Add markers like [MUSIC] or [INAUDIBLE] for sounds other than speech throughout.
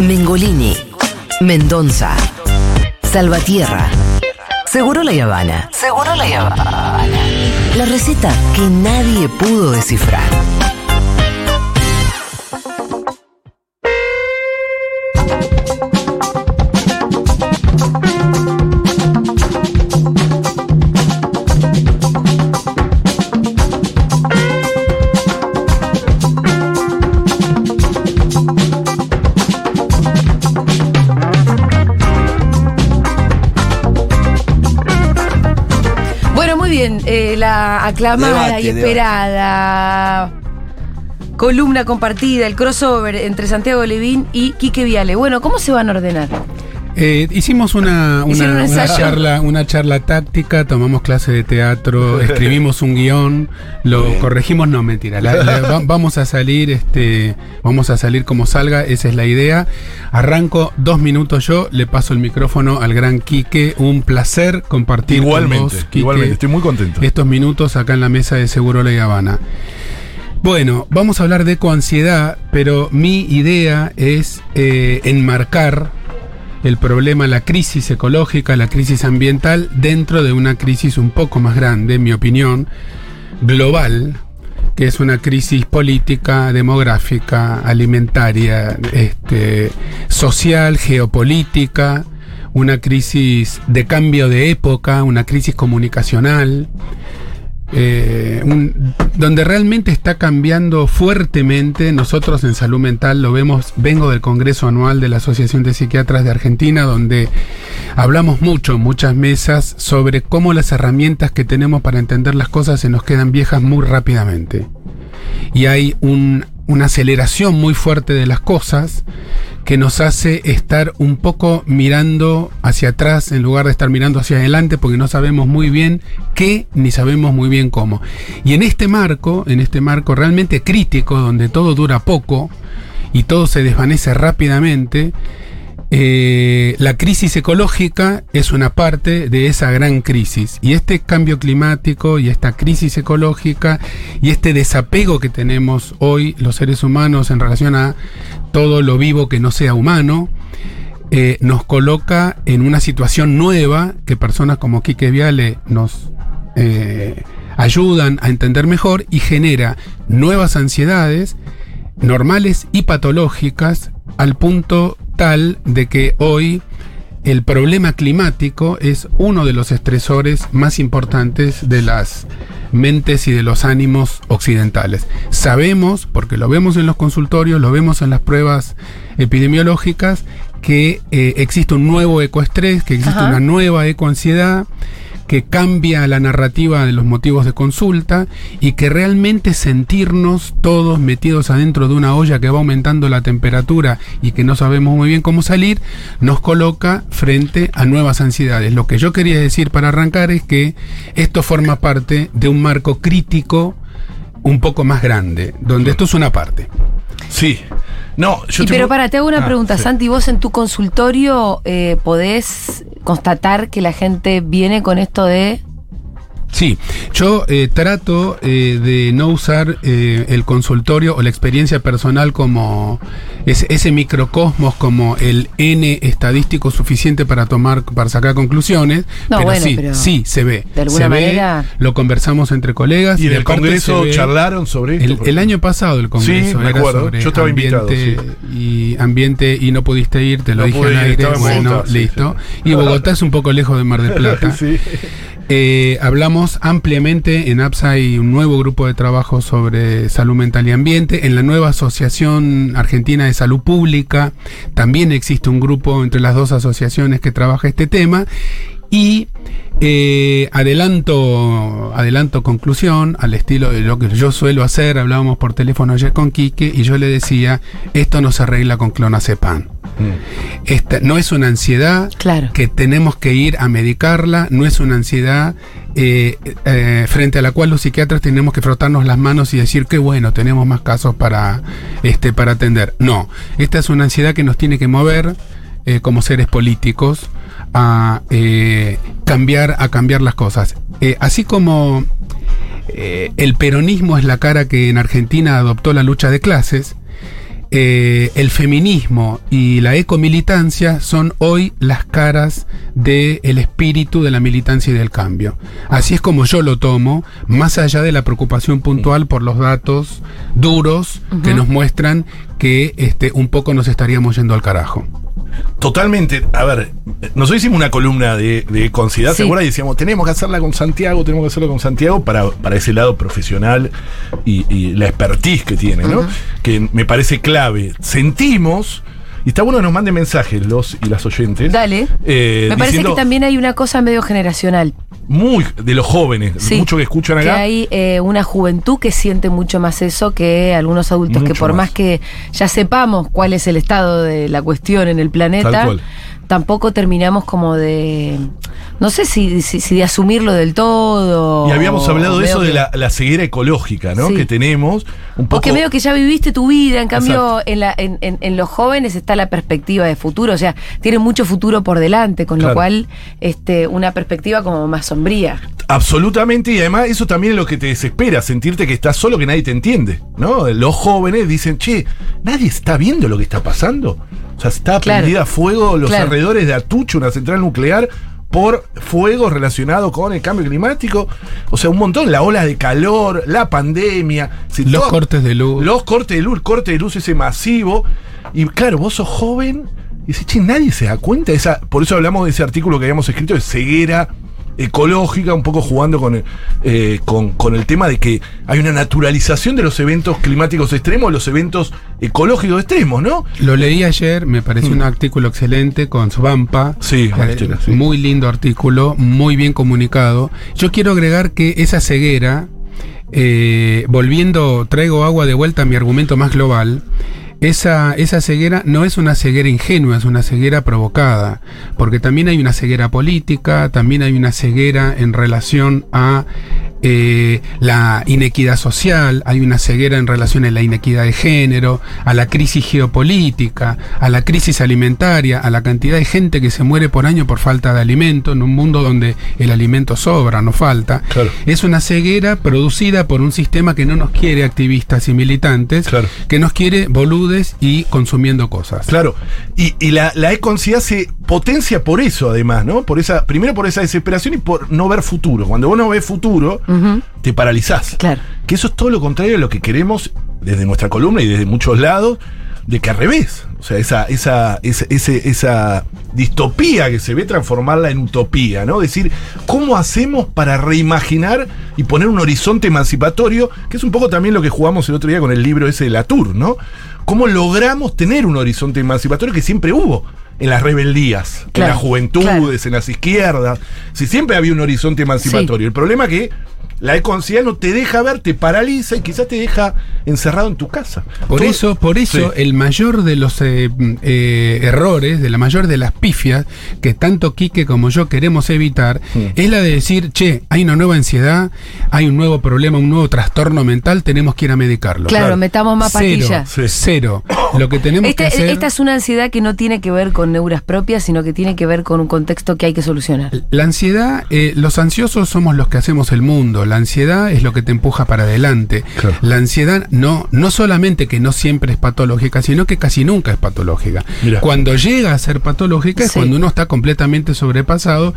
Mengolini, Mendonza, Salvatierra, Seguro la Habana. Seguro la Habana. La receta que nadie pudo descifrar. Aclamada Debate, y esperada columna compartida, el crossover entre Santiago Levín y Quique Viale. Bueno, ¿cómo se van a ordenar? Eh, hicimos una, una, charla, una charla táctica, tomamos clase de teatro, [LAUGHS] escribimos un guion, lo corregimos, no mentira, la- la- va- [LAUGHS] vamos a salir, este, vamos a salir como salga, esa es la idea. Arranco dos minutos yo, le paso el micrófono al gran Quique, un placer compartir con Igualmente, vos, Quique, igualmente, estoy muy contento. estos minutos acá en la mesa de Seguro La Habana. Bueno, vamos a hablar de ecoansiedad, pero mi idea es eh, enmarcar el problema, la crisis ecológica, la crisis ambiental, dentro de una crisis un poco más grande, en mi opinión, global, que es una crisis política, demográfica, alimentaria, este, social, geopolítica, una crisis de cambio de época, una crisis comunicacional, eh, donde realmente está cambiando fuertemente. Nosotros en salud mental lo vemos, vengo del Congreso Anual de la Asociación de Psiquiatras de Argentina, donde hablamos mucho, muchas mesas, sobre cómo las herramientas que tenemos para entender las cosas se nos quedan viejas muy rápidamente. Y hay un- una aceleración muy fuerte de las cosas que nos hace estar un poco mirando hacia atrás en lugar de estar mirando hacia adelante porque no sabemos muy bien qué ni sabemos muy bien cómo. Y en este marco, en este marco realmente crítico donde todo dura poco y todo se desvanece rápidamente, eh, la crisis ecológica es una parte de esa gran crisis. Y este cambio climático y esta crisis ecológica y este desapego que tenemos hoy los seres humanos en relación a todo lo vivo que no sea humano, eh, nos coloca en una situación nueva que personas como Quique Viale nos eh, ayudan a entender mejor y genera nuevas ansiedades normales y patológicas al punto tal de que hoy el problema climático es uno de los estresores más importantes de las mentes y de los ánimos occidentales. Sabemos, porque lo vemos en los consultorios, lo vemos en las pruebas epidemiológicas, que eh, existe un nuevo ecoestrés, que existe Ajá. una nueva ecoansiedad, que cambia la narrativa de los motivos de consulta y que realmente sentirnos todos metidos adentro de una olla que va aumentando la temperatura y que no sabemos muy bien cómo salir, nos coloca frente a nuevas ansiedades. Lo que yo quería decir para arrancar es que esto forma parte de un marco crítico un poco más grande, donde esto es una parte. Sí. No, yo Y pero para, te hago una Ah, pregunta, sí. Santi. ¿Vos en tu consultorio eh, podés constatar que la gente viene con esto de Sí, yo eh, trato eh, de no usar eh, el consultorio o la experiencia personal como ese, ese microcosmos, como el N estadístico suficiente para tomar, para sacar conclusiones. No, pero bueno, sí, pero sí, se ve. de alguna se ve, lo conversamos entre colegas. ¿Y en el Congreso charlaron sobre esto? el, año pasado el congreso Sí, me era acuerdo. sobre Yo estaba invitado, ambiente y ambiente y no pudiste ir, te lo No dije pude al ir, aire, bueno, Bogotá, sí, listo. sí. Y Bogotá es un poco lejos de Mar del [LAUGHS] Plata. Sí. Eh, hablamos ampliamente en APSA hay un nuevo grupo de trabajo sobre salud mental y ambiente. En la nueva Asociación Argentina de Salud Pública también existe un grupo entre las dos asociaciones que trabaja este tema. Y eh, adelanto, adelanto conclusión al estilo de lo que yo suelo hacer. Hablábamos por teléfono ayer con Quique y yo le decía, esto no se arregla con clonazepam. Esta no es una ansiedad Claro. que tenemos que ir a medicarla, no es una ansiedad eh, eh, frente a la cual los psiquiatras tenemos que frotarnos las manos y decir que bueno, tenemos más casos para, este, para atender. No, esta es una ansiedad que nos tiene que mover eh, como seres políticos a cambiar, a cambiar las cosas. Así como el peronismo es la cara que en Argentina adoptó la lucha de clases, eh, el feminismo y la ecomilitancia son hoy las caras del espíritu de la militancia y del cambio. Así es como yo lo tomo, más allá de la preocupación puntual por los datos duros que nos muestran que este, un poco nos estaríamos yendo al carajo. Totalmente. A ver, nosotros hicimos una columna de, de Concidad, Sí. ¿se acuerdan? Y decíamos, tenemos que hacerla con Santiago, tenemos que hacerla con Santiago para, para ese lado profesional y, y la expertise que tiene, ¿no? Que me parece clave. Sentimos, y está bueno que nos manden mensajes los y las oyentes. Dale. eh, Me parece diciendo que también hay una cosa medio generacional. Muy de los jóvenes, Sí. mucho que escuchan Que acá. hay eh, una juventud que siente mucho más eso que algunos adultos, que Mucho por más. más. que ya sepamos cuál es el estado de la cuestión en el planeta. Tampoco terminamos como de. No sé si, si, si de asumirlo del todo. Y habíamos o hablado de eso de la, la ceguera ecológica, ¿no? Sí. Que tenemos un poco. Porque medio que ya viviste tu vida, en cambio en, la, en, en- en los jóvenes está la perspectiva de futuro, o sea, tienen mucho futuro por delante, con Claro. lo cual este, una perspectiva como más sombría. Absolutamente, y además eso también es lo que te desespera, sentirte que estás solo, que nadie te entiende, ¿no? Los jóvenes dicen, che, nadie está viendo lo que está pasando. O sea, está Claro. prendida a fuego los Claro. alrededores de Atucho, una central nuclear, por fuego relacionado con el cambio climático. O sea, un montón, la ola de calor, la pandemia. si Los todo- cortes de luz. Los cortes de luz, el corte de luz ese masivo. Y claro, vos sos joven y dices, che, nadie se da cuenta. de Esa, por eso hablamos de ese artículo que habíamos escrito de ceguera ecológica, un poco jugando con el, eh, con, con el tema de que hay una naturalización de los eventos climáticos extremos, los eventos ecológicos extremos, ¿no? Lo leí ayer, me pareció un artículo excelente con Svampa. Mm. Sí, Eh, sí. Muy lindo artículo, muy bien comunicado. Yo quiero agregar que esa ceguera, eh, volviendo, traigo agua de vuelta a mi argumento más global. Esa, esa ceguera no es una ceguera ingenua, es una ceguera provocada, porque también hay una ceguera política, también hay una ceguera en relación a eh, la inequidad social, hay una ceguera en relación a la inequidad de género, a la crisis geopolítica, a la crisis alimentaria, a la cantidad de gente que se muere por año por falta de alimento, en un mundo donde el alimento sobra, no falta. Claro. Es una ceguera producida por un sistema que no nos quiere activistas y militantes, Claro. que nos quiere boludes y consumiendo cosas. Claro. Y, y la, la ecoansiedad se potencia por eso, además, ¿no? Por esa, primero por esa desesperación y por no ver futuro. Cuando vos no ves futuro, te paralizás. Claro. Que eso es todo lo contrario a lo que queremos desde nuestra columna y desde muchos lados, de que al revés. O sea, esa, esa, esa, esa distopía que se ve transformarla en utopía, ¿no? Decir, ¿cómo hacemos para reimaginar y poner un horizonte emancipatorio? Que es un poco también lo que jugamos el otro día con el libro ese de Latour, ¿no? ¿Cómo logramos tener un horizonte emancipatorio que siempre hubo? En las rebeldías, en las juventudes, en las izquierdas. Si siempre había un horizonte emancipatorio. El problema que la ecoansiedad no te deja ver, te paraliza y quizás te deja encerrado en tu casa. Por eso, por eso, Sí. el mayor de los eh, eh, errores, de la mayor de las pifias que tanto Quique como yo queremos evitar, Sí. es la de decir, che, hay una nueva ansiedad, hay un nuevo problema, un nuevo trastorno mental, tenemos que ir a medicarlo. Claro, Claro. metamos más Cero, pastillas. Sí. cero. Lo que tenemos Esta, que hacer. esta es una ansiedad que no tiene que ver con neuras propias, sino que tiene que ver con un contexto que hay que solucionar. La ansiedad, eh, los ansiosos somos los que hacemos el mundo. La ansiedad es lo que te empuja para adelante. Claro. La ansiedad no, no solamente que no siempre es patológica, sino que casi nunca es patológica. Mira. Cuando llega a ser patológica es cuando uno está completamente sobrepasado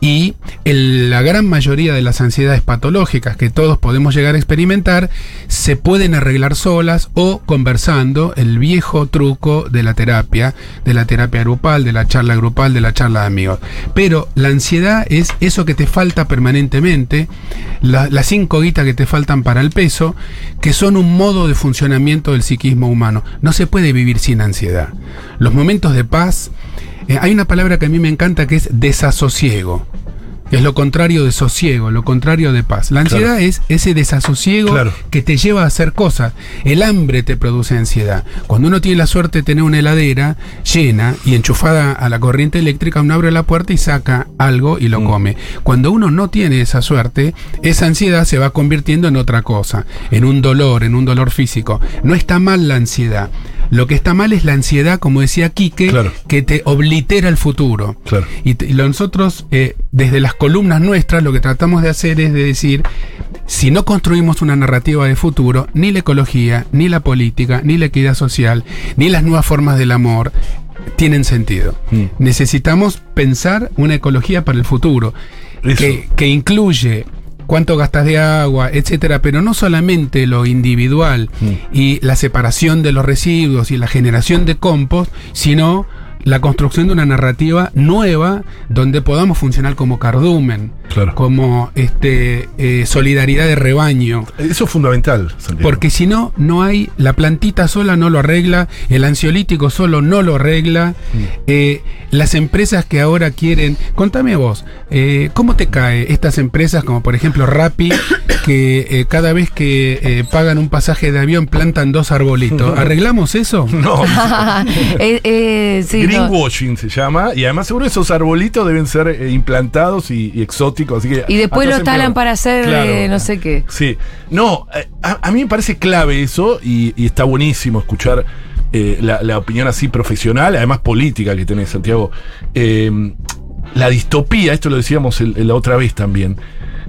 y el- la gran mayoría de las ansiedades patológicas que todos podemos llegar a experimentar se pueden arreglar solas o conversando el viejo truco de la terapia, de la terapia grupal, de la charla grupal, de la charla de amigos. Pero la ansiedad es eso que te falta permanentemente, la- las cinco guitas que te faltan para el peso, que son un modo de funcionamiento del psiquismo humano. No se puede vivir sin ansiedad. Los momentos de paz, eh, hay una palabra que a mí me encanta que es desasosiego. Es lo contrario de sosiego, lo contrario de paz. La ansiedad Claro. es ese desasosiego Claro. que te lleva a hacer cosas. El hambre te produce ansiedad. Cuando uno tiene la suerte de tener una heladera llena y enchufada a la corriente eléctrica, uno abre la puerta y saca algo y lo Mm. come. Cuando uno no tiene esa suerte, esa ansiedad se va convirtiendo en otra cosa, en un dolor, en un dolor físico. No está mal la ansiedad. Lo que está mal es la ansiedad, como decía Quique, Claro. que te oblitera el futuro. Claro. Y, te- y lo- nosotros, eh, desde las columnas nuestras, lo que tratamos de hacer es de decir, si no construimos una narrativa de futuro, ni la ecología, ni la política, ni la equidad social, ni las nuevas formas del amor tienen sentido. Mm. Necesitamos pensar una ecología para el futuro que, que incluye cuánto gastas de agua, etcétera, pero no solamente lo individual Mm. y la separación de los residuos y la generación de compost, sino la construcción de una narrativa nueva donde podamos funcionar como cardumen, Claro. como este eh, solidaridad de rebaño. Eso es fundamental, Santiago. Porque si no, no hay, la plantita sola no lo arregla, el ansiolítico solo no lo arregla, eh, las empresas que ahora quieren, contame vos, eh, ¿cómo te cae estas empresas como por ejemplo Rappi, [COUGHS] que eh, cada vez que eh, pagan un pasaje de avión plantan dos arbolitos? [LAUGHS] ¿Arreglamos eso? No, [LAUGHS] Eh, eh, sí, no. Greenwashing se llama, y además seguro esos arbolitos deben ser eh, implantados y, y exóticos, así que... Y después lo talan para hacer Claro. eh, no sé qué. Sí, no, eh, a, a mí me parece clave eso y, y está buenísimo escuchar eh, la, la opinión así profesional, además política que tenés, Santiago. La distopía, esto lo decíamos el- el- la otra vez también,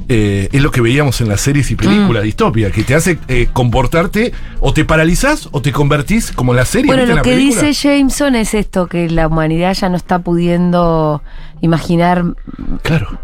eh, es lo que veíamos en las series y películas distopia, que te hace eh, comportarte o te paralizás o te convertís como en la serie. Bueno, lo la que película. dice Jameson es esto, que la humanidad ya no está pudiendo imaginar Claro.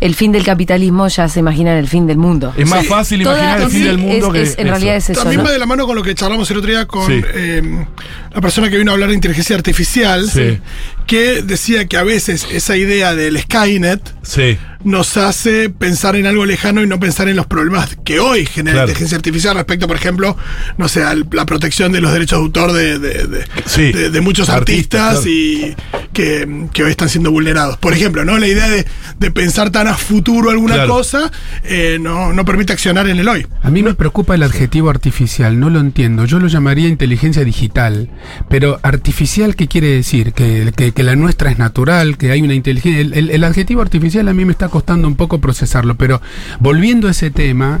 el fin del capitalismo, ya se imaginan el fin del mundo. Es más Sí. fácil Toda- imaginar el fin sí, del mundo es- que. es- en eso. realidad es eso. También ¿no? va de la mano con lo que charlamos el otro día con Sí. eh, la persona que vino a hablar de inteligencia artificial, Sí. que decía que a veces esa idea del Skynet Sí. Nos hace pensar en algo lejano y no pensar en los problemas que hoy genera Claro. la inteligencia artificial respecto, por ejemplo, no sé, a la protección de los derechos de autor de, de- de- Sí. de- de muchos Artistas, artistas, y que, que hoy están siendo vulnerados. Por ejemplo, ¿no? La idea de, de pensar tan a futuro alguna Claro. cosa eh, no, no permite accionar en el hoy. A mí me preocupa el adjetivo artificial, no lo entiendo. Yo lo llamaría inteligencia digital. Pero artificial, ¿qué quiere decir? Que, que- que la nuestra es natural, que hay una inteligencia. El, el- el adjetivo artificial a mí me está costando un poco procesarlo. Pero volviendo a ese tema,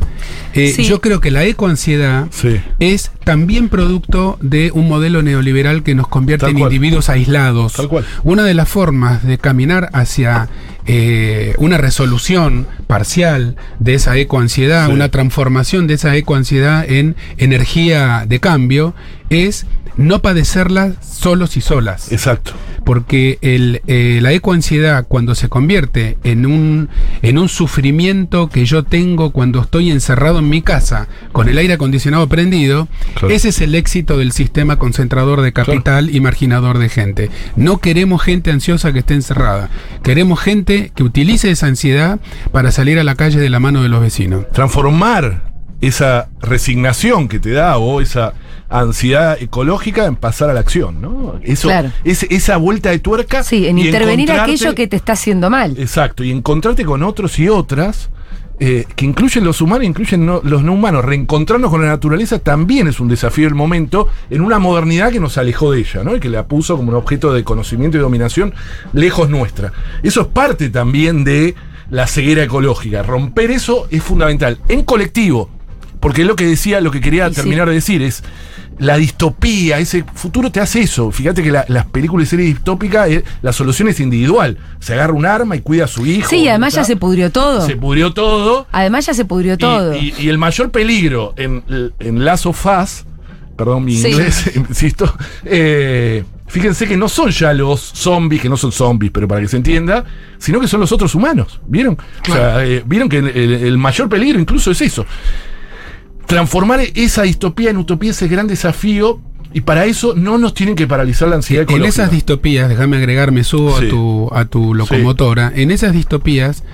eh, Sí. yo creo que la ecoansiedad Sí. es también producto de un modelo neoliberal que nos convierte Tal en cual. individuos aislados. Tal cual. Una de las formas de caminar hacia eh, una resolución parcial de esa ecoansiedad, Sí. una transformación de esa ecoansiedad en energía de cambio, es no padecerla solos y solas. Exacto. Porque el, eh, la ecoansiedad, cuando se convierte en un, en un sufrimiento que yo tengo cuando estoy encerrado en mi casa con el aire acondicionado prendido, Claro. ese es el éxito del sistema concentrador de capital y marginador de gente. No queremos gente ansiosa que esté encerrada. Queremos gente que utilice esa ansiedad para salir a la calle de la mano de los vecinos. transformar esa resignación que te da o esa ansiedad ecológica en pasar a la acción, ¿no? Eso, Claro. ese- esa vuelta de tuerca. Sí, en intervenir aquello que te está haciendo mal. Exacto, y encontrarte con otros y otras eh, que incluyen los humanos, incluyen no- los no humanos. Reencontrarnos con la naturaleza también es un desafío del momento en una modernidad que nos alejó de ella, ¿no? Y que la puso como un objeto de conocimiento y dominación lejos nuestra. Eso es parte también de la ceguera ecológica. Romper eso es fundamental. En colectivo. Porque es lo que decía, lo que quería sí. terminar de decir es la distopía, ese futuro te hace eso. Fíjate que la- las películas y series distópicas, eh, la solución es individual. Se agarra un arma y cuida a su hijo. Sí, además ya se pudrió todo. Se pudrió todo. Además ya se pudrió Y- todo. Y, y el mayor peligro en, en Last of Us, perdón mi Sí. inglés, [LAUGHS] insisto, eh, fíjense que no son ya los zombies, que no son zombies, pero para que se entienda, sino que son los otros humanos. ¿Vieron? O sea, eh, vieron que el, el- el mayor peligro incluso es eso. Transformar esa distopía en utopía es el gran desafío. Y para eso no nos tienen que paralizar la ansiedad En ecológica. esas distopías, déjame agregar, me subo Sí. a, tu, a tu locomotora, en esas distopías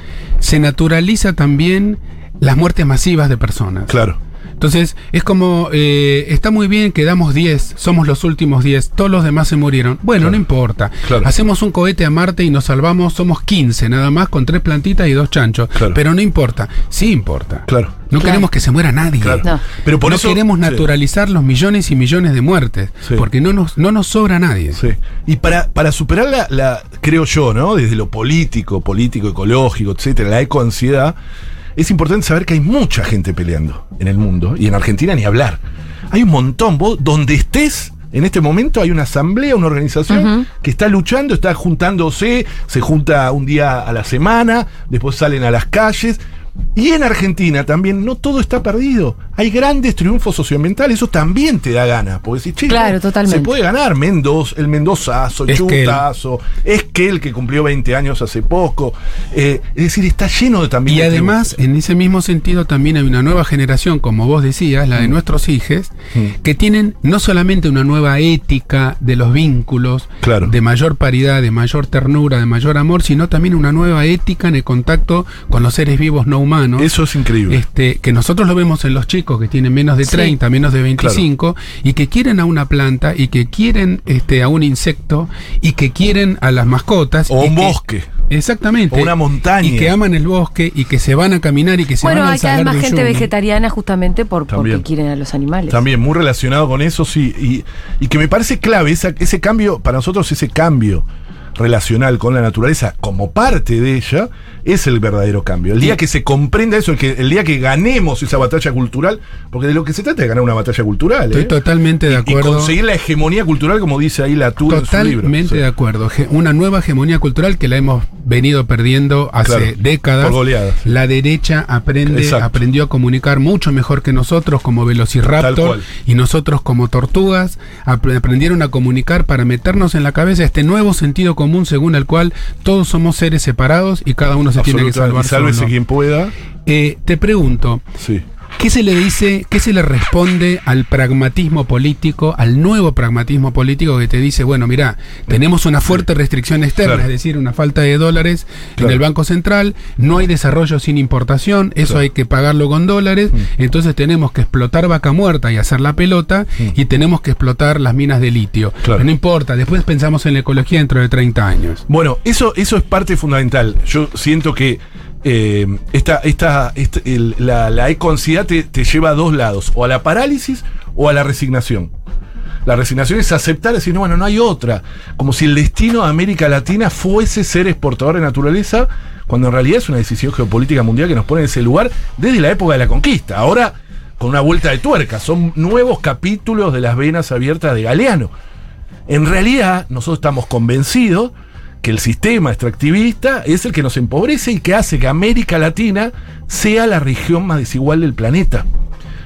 se naturaliza también las muertes masivas de personas. Claro. Entonces, es como, eh, está muy bien que damos 10, somos los últimos 10, todos los demás se murieron. Bueno, Claro. no importa. Claro. Hacemos un cohete a Marte y nos salvamos, somos 15 nada más, con tres plantitas y dos chanchos. Claro. Pero no importa, sí importa. Claro. No Claro. queremos que se muera nadie. Claro. No. Pero por no eso queremos sí. naturalizar los millones y millones de muertes, Sí. porque no nos, no nos sobra nadie. Sí. Y para, para superar la, la- creo yo, ¿no? Desde lo político, político, ecológico, etcétera, la ecoansiedad, es importante saber que hay mucha gente peleando en el mundo, y en Argentina ni hablar. Hay un montón, vos, donde estés, en este momento hay una asamblea, una organización que está luchando, está juntándose, se junta un día a la semana, después salen a las calles. Y en Argentina también no todo está perdido. Hay grandes triunfos socioambientales, eso también te da ganas. Porque decís, che, Claro, totalmente. se puede ganar Mendoza, el Mendozazo, el. Chutazo, Esquel que cumplió 20 años hace poco. Eh, es decir, está lleno de también. Y de además, triunfos. en ese mismo sentido, también hay una nueva generación, como vos decías, la de nuestros hijos, Mm. que tienen no solamente una nueva ética de los vínculos, Claro. de mayor paridad, de mayor ternura, de mayor amor, sino también una nueva ética en el contacto con los seres vivos no humanos. Eso es increíble. Este, que nosotros lo vemos en los chicos que tienen menos de Sí. 30, menos de 25, y que quieren a una planta, y que quieren este, a un insecto, y que quieren a las mascotas. O un que- bosque. Exactamente. O una montaña. Y que aman el bosque, y que se van a caminar, y que se Bueno, van al hay cada vez salar más de gente vegetariana justamente por, También. porque quieren a los animales. También muy relacionado con eso, sí. Y, y que me parece clave esa- ese cambio, para nosotros ese cambio relacional con la naturaleza como parte de ella es el verdadero cambio. El día que se comprenda eso, el, que, el día que ganemos esa batalla cultural, porque de lo que se trata es ganar una batalla cultural. Estoy ¿eh? totalmente de acuerdo. Y conseguir la hegemonía cultural, como dice ahí la Tour en su libro. Totalmente Sí. de acuerdo. Una nueva hegemonía cultural que la hemos venido perdiendo hace Claro, décadas. por goleadas. La derecha aprende, Exacto. aprendió a comunicar mucho mejor que nosotros como velociraptor y nosotros como tortugas. Apre- aprendieron a comunicar para meternos en la cabeza este nuevo sentido común según el cual todos somos seres separados y cada uno se tiene que salvar sálvese solo. quien pueda. Eh, te pregunto, Sí. ¿Qué se le dice, qué se le responde al pragmatismo político, al nuevo pragmatismo político que te dice, bueno, mira, tenemos una fuerte restricción externa, Claro. es decir, una falta de dólares Claro. en el Banco Central, no hay desarrollo sin importación, eso Claro. Mm. hay que pagarlo con dólares, entonces tenemos que explotar vaca muerta y hacer la pelota y tenemos que explotar las minas de litio. No importa, después pensamos en la ecología dentro de 30 años. Bueno, eso, eso es parte fundamental. Yo siento que eh, esta, esta, esta- el- la, la te, te lleva a dos lados, o a la parálisis o a la resignación. La resignación es aceptar, decir, no, bueno, no hay otra. Como si el destino de América Latina fuese ser exportador de naturaleza, cuando en realidad es una decisión geopolítica mundial que nos pone en ese lugar desde la época de la conquista. Ahora, con una vuelta de tuerca, son nuevos capítulos de las venas abiertas de Galeano. En realidad, nosotros estamos convencidos que el sistema extractivista es el que nos empobrece y que hace que América Latina sea la región más desigual del planeta.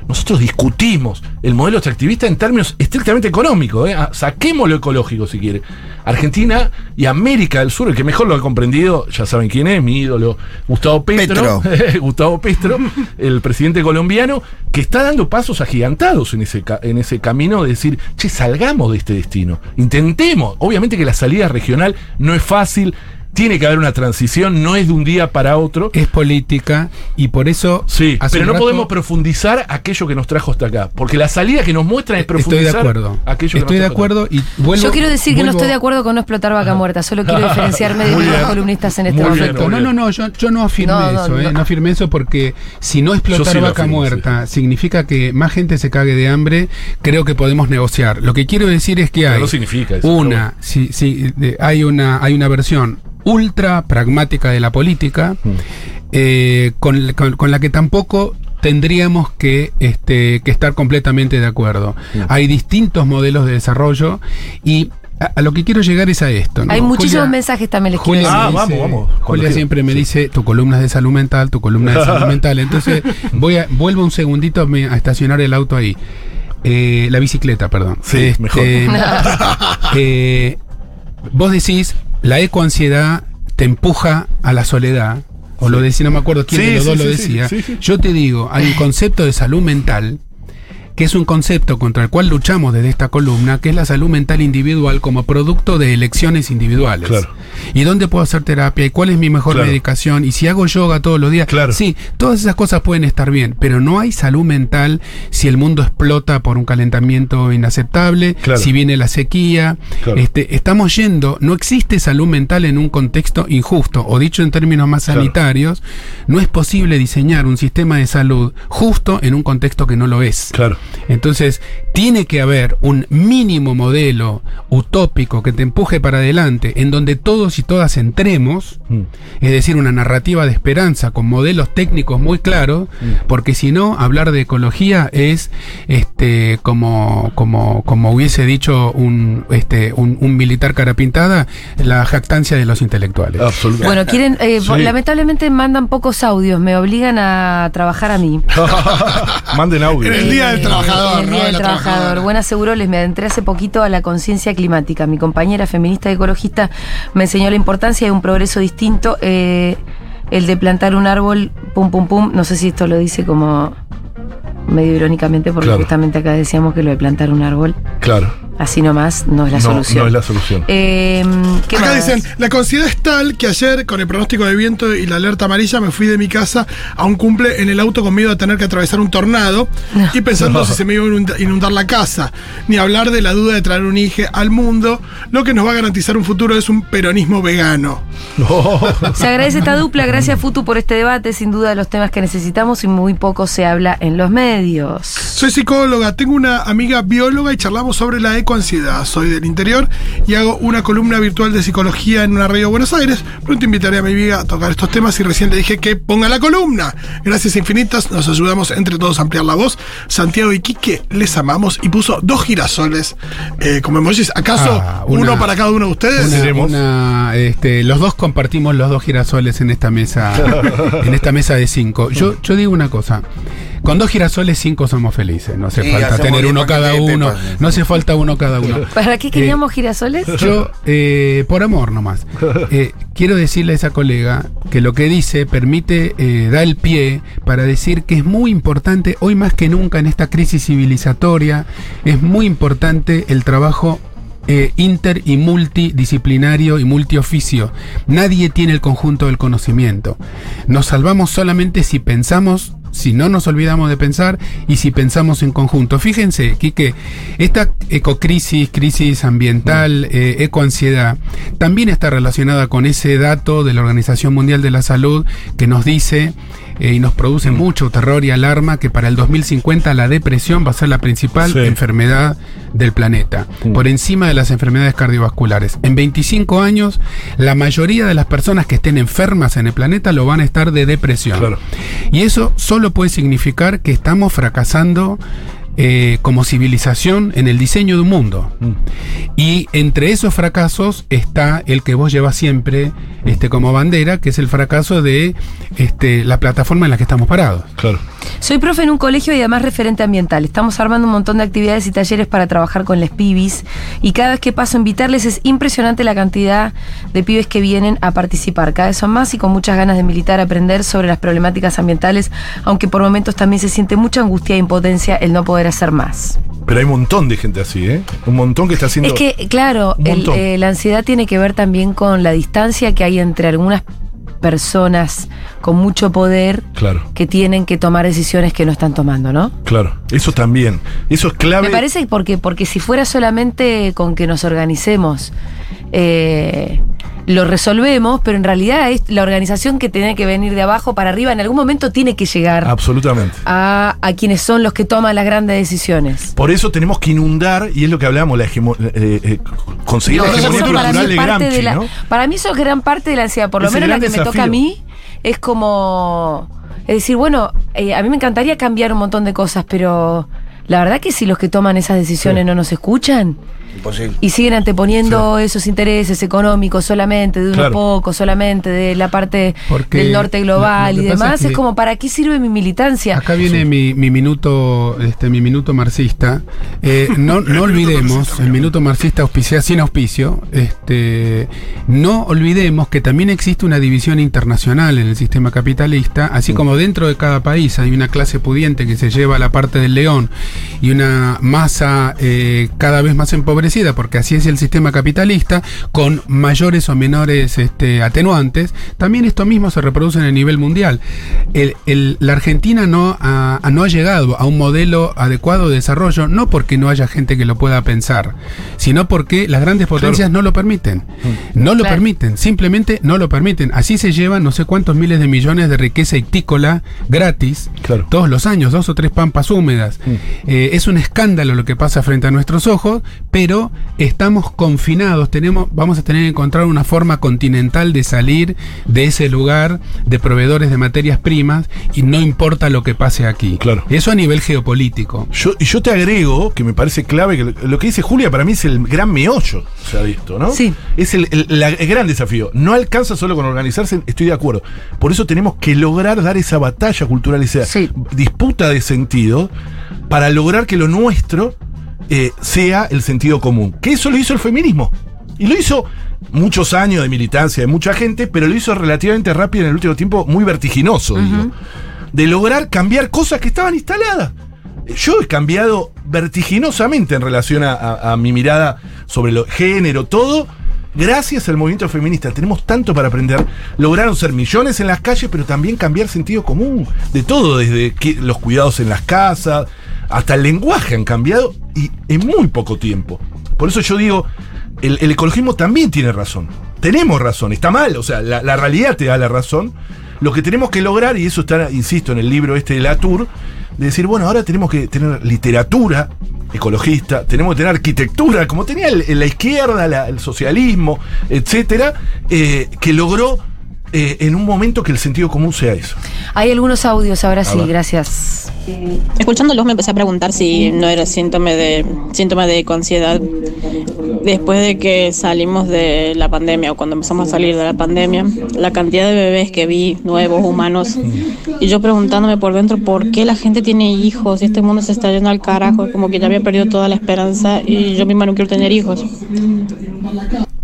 Nosotros discutimos el modelo extractivista en términos estrictamente económicos. ¿eh? Ah, Saquemos lo ecológico si quiere. Argentina y América del Sur, el que mejor lo ha comprendido, ya saben quién es, mi ídolo, Gustavo Petro. [LAUGHS] Gustavo Petro, [LAUGHS] el presidente colombiano, que está dando pasos agigantados en ese, en ese camino de decir, che, salgamos de este destino. Intentemos. Obviamente que la salida regional no es fácil. Tiene que haber una transición, no es de un día para otro. Es política y por eso... Sí, pero no rato- podemos profundizar aquello que nos trajo hasta acá. Porque la salida que nos muestra es Estoy de profundizar acuerdo. aquello que Estoy de nos trajo hasta acuerdo y vuelvo. Yo quiero decir que no estoy de acuerdo con no explotar vaca muerta, solo quiero [LAUGHS] diferenciarme de los columnistas en este Muy momento. No, no, no, yo, yo no afirmé No, no, eso, ¿eh? no. no. afirmé eso porque si no explotar sí vaca afirmo, muerta significa que más gente se cague de hambre, creo que podemos negociar. Lo que quiero decir es que Pero hay no significa eso, una, sí, sí, de- hay una, hay una versión ultra pragmática de la política Mm. eh, con, con- con la que tampoco tendríamos que, este, que estar completamente de acuerdo. Mm. Hay distintos modelos de desarrollo y a, a lo que quiero llegar es a esto. ¿no? Hay muchísimos Julia- mensajes también les quiero Julia, decir. Ah, vamos, vamos. Julia siempre me Sí. dice, tu columna es de salud mental, tu columna es de salud mental. Entonces, [LAUGHS] voy a, vuelvo un segundito a estacionar el auto ahí. Eh, la bicicleta, perdón. Sí, mejor. [LAUGHS] eh, vos decís, la ecoansiedad te empuja a la soledad. O lo decía, no me acuerdo quién Sí, de los dos lo decía. Yo te digo, hay un concepto de salud mental que es un concepto contra el cual luchamos desde esta columna, que es la salud mental individual como producto de elecciones individuales. Claro. ¿Y dónde puedo hacer terapia? ¿Y cuál es mi mejor Claro. medicación? ¿Y si hago yoga todos los días? Claro. Sí, todas esas cosas pueden estar bien, pero no hay salud mental si el mundo explota por un calentamiento inaceptable, Claro. si viene la sequía. Claro. Este, estamos yendo, no existe salud mental en un contexto injusto, o dicho en términos más sanitarios, no es posible diseñar un sistema de salud justo en un contexto que no lo es. Claro. Entonces, tiene que haber un mínimo modelo utópico que te empuje para adelante, en donde todos y todas entremos, Mm. es decir, una narrativa de esperanza con modelos técnicos muy claros, porque si no, hablar de ecología es este como, como, como hubiese dicho un, este, un, un militar cara pintada, la jactancia de los intelectuales. Absolutamente. Bueno, quieren, eh, Sí. lamentablemente mandan pocos audios, me obligan a trabajar a mí. [LAUGHS] Manden audio. En el día del Eh, trabajador, el. Día De del trabajador. Buena seguro, les me adentré hace poquito a la conciencia climática. Mi compañera feminista y ecologista me enseñó la importancia de un progreso distinto, eh, el de plantar un árbol, pum, pum, pum. No sé si esto lo dice como medio irónicamente, porque Claro. justamente acá decíamos que lo de plantar un árbol, Claro. Así nomás, no es la no, solución. no es la solución. Eh, ¿qué Acá más? dicen, la considera es tal que ayer, con el pronóstico de viento y la alerta amarilla, me fui de mi casa a un cumple en el auto con miedo a tener que atravesar un tornado y pensando No. si se me iba a inunda- inundar la casa. Ni hablar de la duda de traer un hijo al mundo. Lo que nos va a garantizar un futuro es un peronismo vegano. No. Se agradece esta dupla, gracias Futu por este debate, sin duda de los temas que necesitamos y muy poco se habla en los medios. Soy psicóloga, tengo una amiga bióloga y charlamos sobre la ecoansiedad. Soy del interior y hago una columna virtual de psicología en una radio de Buenos Aires. Pronto invitaré a mi amiga a tocar estos temas y recién le dije que ponga la columna. Gracias infinitas, nos ayudamos entre todos a ampliar la voz. Santiago y Quique, les amamos y puso dos girasoles eh, como emojis. ¿Acaso Ah, una- uno para cada uno de ustedes? Una- una, este, los dos compartimos los dos girasoles en esta mesa, [LAUGHS] en esta mesa de cinco. Yo, yo digo una cosa. Con dos girasoles, cinco somos felices. No hace Sí, falta tener uno cada uno. No hace falta uno cada uno. ¿Para qué queríamos girasoles? Yo, eh, por amor nomás, eh, quiero decirle a esa colega que lo que dice permite, eh, da el pie para decir que es muy importante, hoy más que nunca en esta crisis civilizatoria, es muy importante el trabajo eh, inter y multidisciplinario y multioficio. Nadie tiene el conjunto del conocimiento. Nos salvamos solamente si pensamos, si no nos olvidamos de pensar y si pensamos en conjunto. Fíjense, Quique, esta ecocrisis, crisis ambiental, eh, ecoansiedad, también está relacionada con ese dato de la Organización Mundial de la Salud que nos dice eh, y nos produce mucho terror y alarma que para el 2050 la depresión va a ser la principal Sí. enfermedad del planeta, Mm. por encima de las enfermedades cardiovasculares. En 25 años, la mayoría de las personas que estén enfermas en el planeta lo van a estar de depresión. Claro. Y eso solo puede significar que estamos fracasando eh, como civilización en el diseño de un mundo. Mm. Y entre esos fracasos está el que vos llevas siempre este, como bandera, que es el fracaso de este, la plataforma en la que estamos parados. Claro. Soy profe en un colegio y además referente ambiental. Estamos armando un montón de actividades y talleres para trabajar con las pibis. Y cada vez que paso a invitarles es impresionante la cantidad de pibes que vienen a participar. Cada vez son más y con muchas ganas de militar, aprender sobre las problemáticas ambientales, aunque por momentos también se siente mucha angustia e impotencia el no poder hacer más. Pero hay un montón de gente así, ¿eh? Un montón que está haciendo. Es que, claro, el- eh, la ansiedad tiene que ver también con la distancia que hay entre algunas personas con mucho poder Claro, que tienen que tomar decisiones que no están tomando, ¿no? claro. Eso también. Eso es clave. Me parece porque, porque si fuera solamente con que nos organicemos, eh, lo resolvemos, pero en realidad es la organización que tiene que venir de abajo para arriba, en algún momento tiene que llegar Absolutamente. a, a quienes son los que toman las grandes decisiones. Por eso tenemos que inundar, y es lo que hablamos, la hegemo- eh, eh, conseguir la hegemonía para, mí de parte Gramsci, de la- ¿no? para mí eso es gran parte de la ansiedad, por lo Es menos la que me toca a mí, es como, es decir, bueno, eh, a mí me encantaría cambiar un montón de cosas, pero la verdad que si los que toman esas decisiones Sí. no nos escuchan, Imposible. y siguen anteponiendo esos intereses económicos solamente de unos Claro. pocos, solamente de la parte Porque del norte lo- global lo y demás, es como para qué sirve mi militancia. Acá viene mi, mi minuto, este, mi minuto marxista. Eh, no, [LAUGHS] no olvidemos, el minuto marxista auspicia sin auspicio. Este, no olvidemos que también existe una división internacional en el sistema capitalista, así como dentro de cada país hay una clase pudiente que se lleva la parte del león y una masa eh, cada vez más empobrecida porque así es el sistema capitalista, con mayores o menores este, atenuantes, también esto mismo se reproduce en el nivel mundial. El- el- la Argentina no ha, no ha llegado a un modelo adecuado de desarrollo, no porque no haya gente que lo pueda pensar, sino porque las grandes potencias no lo permiten. No lo Claro. permiten, simplemente no lo permiten. Así se llevan no sé cuántos miles de millones de riqueza ictícola gratis Claro. todos los años, dos o tres pampas húmedas. Mm. Eh, es un escándalo lo que pasa frente a nuestros ojos, pero estamos confinados, tenemos, vamos a tener que encontrar una forma continental de salir de ese lugar de proveedores de materias primas y no importa lo que pase aquí. Claro. Eso a nivel geopolítico. Yo, y yo te agrego, que me parece clave, que lo, que dice Julia para mí es el gran meollo, se ha visto, ¿no? Sí. Es el, el- la- el gran desafío. No alcanza solo con organizarse, estoy de acuerdo. Por eso tenemos que lograr dar esa batalla cultural, esa Sí. disputa de sentido, para lograr que lo nuestro eh, sea el sentido común. Que eso lo hizo el feminismo. Y lo hizo muchos años de militancia de mucha gente, pero lo hizo relativamente rápido en el último tiempo, muy vertiginoso, digo. De lograr cambiar cosas que estaban instaladas. Yo he cambiado vertiginosamente en relación a, a- a mi mirada sobre lo género, todo, gracias al movimiento feminista. Tenemos tanto para aprender. Lograron ser millones en las calles, pero también cambiar sentido común. De todo, desde que- los cuidados en las casas, hasta el lenguaje han cambiado y en muy poco tiempo. Por eso yo digo, el, ecologismo también tiene razón. Tenemos razón, está mal, o sea, la, realidad te da la razón. Lo que tenemos que lograr, y eso está, insisto, en el libro este de Latour, de decir, bueno, ahora tenemos que tener literatura ecologista, tenemos que tener arquitectura, como tenía la izquierda, el socialismo, etcétera, eh, que logró eh, en un momento que el sentido común sea eso. Hay algunos audios, ahora sí, ver. gracias. Escuchándolos me empecé a preguntar si no era síntoma de síntoma de ansiedad después de que salimos de la pandemia o cuando empezamos a salir de la pandemia, la cantidad de bebés que vi nuevos humanos y yo preguntándome por dentro por qué la gente tiene hijos y este mundo se está yendo al carajo, como que ya había perdido toda la esperanza y yo misma no quiero tener hijos.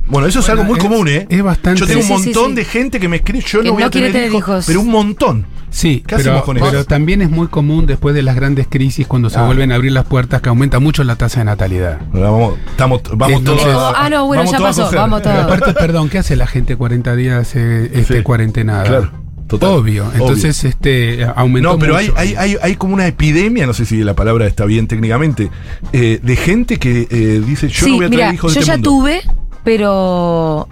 Bueno, eso es algo muy es- común, ¿eh? es bastante- Yo tengo un Sí, montón sí. de gente que me escribe, yo Que no voy no a tener, hijos, hijos. pero un montón. Sí, ¿Qué pero, hacemos con eso? pero también es muy común después de las grandes crisis, cuando se Ah. vuelven a abrir las puertas, que aumenta mucho la tasa de natalidad. Vamos, estamos, vamos Entonces- todos. Ah, no, bueno, ya pasó, vamos todos. Aparte, [LAUGHS] perdón, ¿qué hace la gente 40 días eh, este, cuarentenada? Claro, total. Obvio. Entonces, este aumentó No, pero hay, mucho. hay, hay, hay como una epidemia, no sé si la palabra está bien técnicamente, eh, de gente que eh, dice yo sí, no voy a tener mira, hijos de yo este ya mundo. tuve, pero.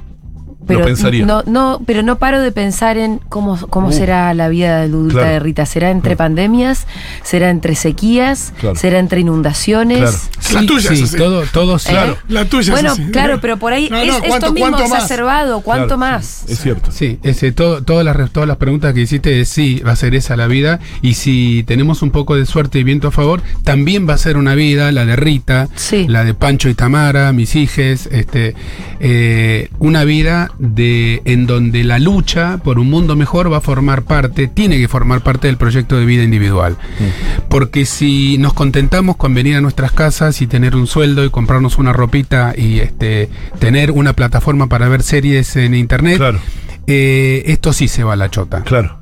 Pero pensaría. No, no, pero no paro de pensar en cómo, cómo Uh. será la vida adulta Claro. de Rita. ¿Será entre pandemias? ¿Será entre sequías? Claro. ¿Será entre inundaciones? Sí, La tuya sí, es así. todo, todo sí. Claro. La tuya Bueno, es así. claro, pero por ahí No, es no, esto ¿cuánto- mismo exacerbado. ¿Cuánto Claro, más? Es cierto. Sí, ese, todo, todas, las, todas las preguntas que hiciste es sí, va a ser esa la vida. Y si tenemos un poco de suerte y viento a favor, también va a ser una vida, la de Rita, Sí. la de Pancho y Tamara, mis hijes, este, eh, una vida de, en donde la lucha por un mundo mejor va a formar parte, tiene que formar parte del proyecto de vida individual. Porque si nos contentamos con venir a nuestras casas y tener un sueldo y comprarnos una ropita y este, tener una plataforma para ver series en internet, Claro, eh, esto sí se va a la chota. claro.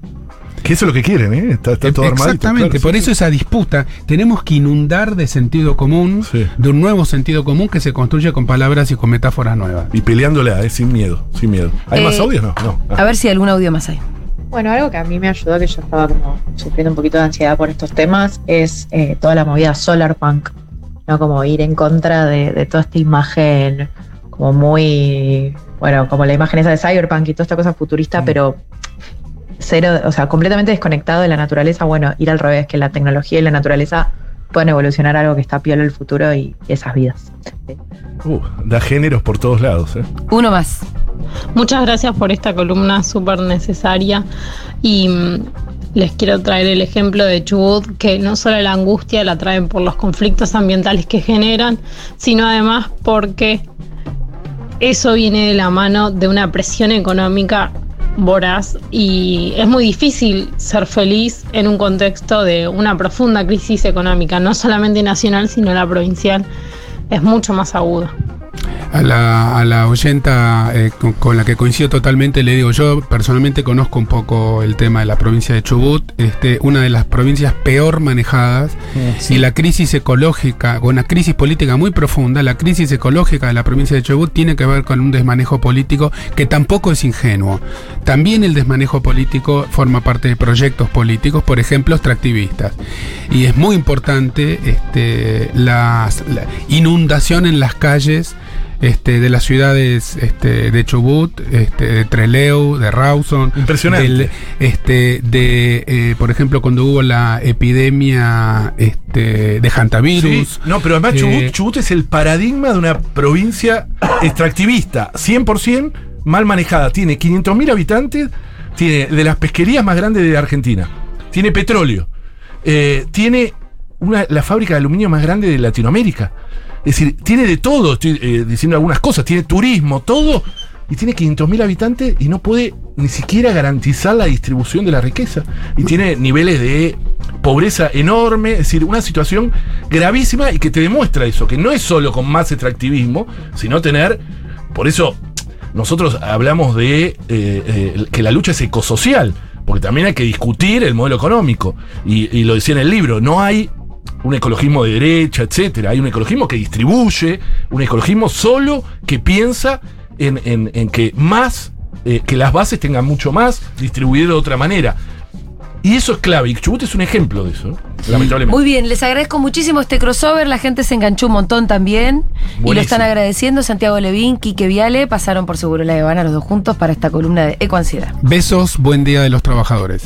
Que eso es lo que quieren, ¿eh? Está, está todo armadito. Exactamente, claro, por sí, eso sí. esa disputa tenemos que inundar de sentido común, Sí. de un nuevo sentido común que se construye con palabras y con metáforas nuevas. Y peleándola, ¿eh? Sin miedo, sin miedo. ¿Hay Eh, más audios? No, no. Ah. A ver si hay algún audio más hay. Bueno, algo que a mí me ayudó, que yo estaba como sufriendo un poquito de ansiedad por estos temas, es eh, toda la movida solar punk, ¿no? Como ir en contra de, de toda esta imagen, como muy, bueno, como la imagen esa de cyberpunk y toda esta cosa futurista, Mm. pero cero, o sea, completamente desconectado de la naturaleza, bueno, ir al revés, que la tecnología y la naturaleza pueden evolucionar algo que está piola el futuro y, y esas vidas. Uh, da géneros por todos lados, ¿eh? Uno más. Muchas gracias por esta columna súper necesaria y les quiero traer el ejemplo de Chubut, que no solo la angustia la traen por los conflictos ambientales que generan, sino además porque eso viene de la mano de una presión económica voraz y es muy difícil ser feliz en un contexto de una profunda crisis económica, no solamente nacional, sino la provincial, es mucho más aguda. A la, a la oyenta eh, con, con la que coincido totalmente, le digo, yo personalmente conozco un poco el tema de la provincia de Chubut, este, una de las provincias peor manejadas, y la crisis ecológica, con una crisis política muy profunda, la crisis ecológica de la provincia de Chubut tiene que ver con un desmanejo político que tampoco es ingenuo. También el desmanejo político forma parte de proyectos políticos, por ejemplo, extractivistas. Y es muy importante este, las- la inundación en las calles este, de las ciudades este, de Chubut, este, de Trelew, de Rawson. Impresionante. del- este, de, eh, por ejemplo, cuando hubo la epidemia este, de hantavirus. Sí, No, pero además Eh, Chubut, Chubut es el paradigma de una provincia extractivista, 100% mal manejada. Tiene 500.000 habitantes, tiene de las pesquerías más grandes de Argentina, tiene petróleo, eh, tiene la fábrica de aluminio más grande de Latinoamérica. Es decir, tiene de todo, estoy eh, diciendo algunas cosas, tiene turismo, todo, y tiene 500.000 habitantes y no puede ni siquiera garantizar la distribución de la riqueza. Y tiene niveles de pobreza enorme, es decir, una situación gravísima y que te demuestra eso, que no es solo con más extractivismo, sino tener, por eso nosotros hablamos de eh, eh, que la lucha es ecosocial, porque también hay que discutir el modelo económico. Y lo decía en el libro, no hay un ecologismo de derecha, etcétera. Hay un ecologismo que distribuye, un ecologismo solo que piensa en, en- en que más, eh, que las bases tengan mucho más, distribuido de otra manera. Y eso es clave. Y Chubut es un ejemplo de eso, lamentablemente. Muy bien, les agradezco muchísimo este crossover. La gente se enganchó un montón también. Y lo están agradeciendo. Santiago Levín, Quique Viale pasaron por Seguro La Habana los dos juntos para esta columna de Ecoansiedad. Besos, buen día de los trabajadores.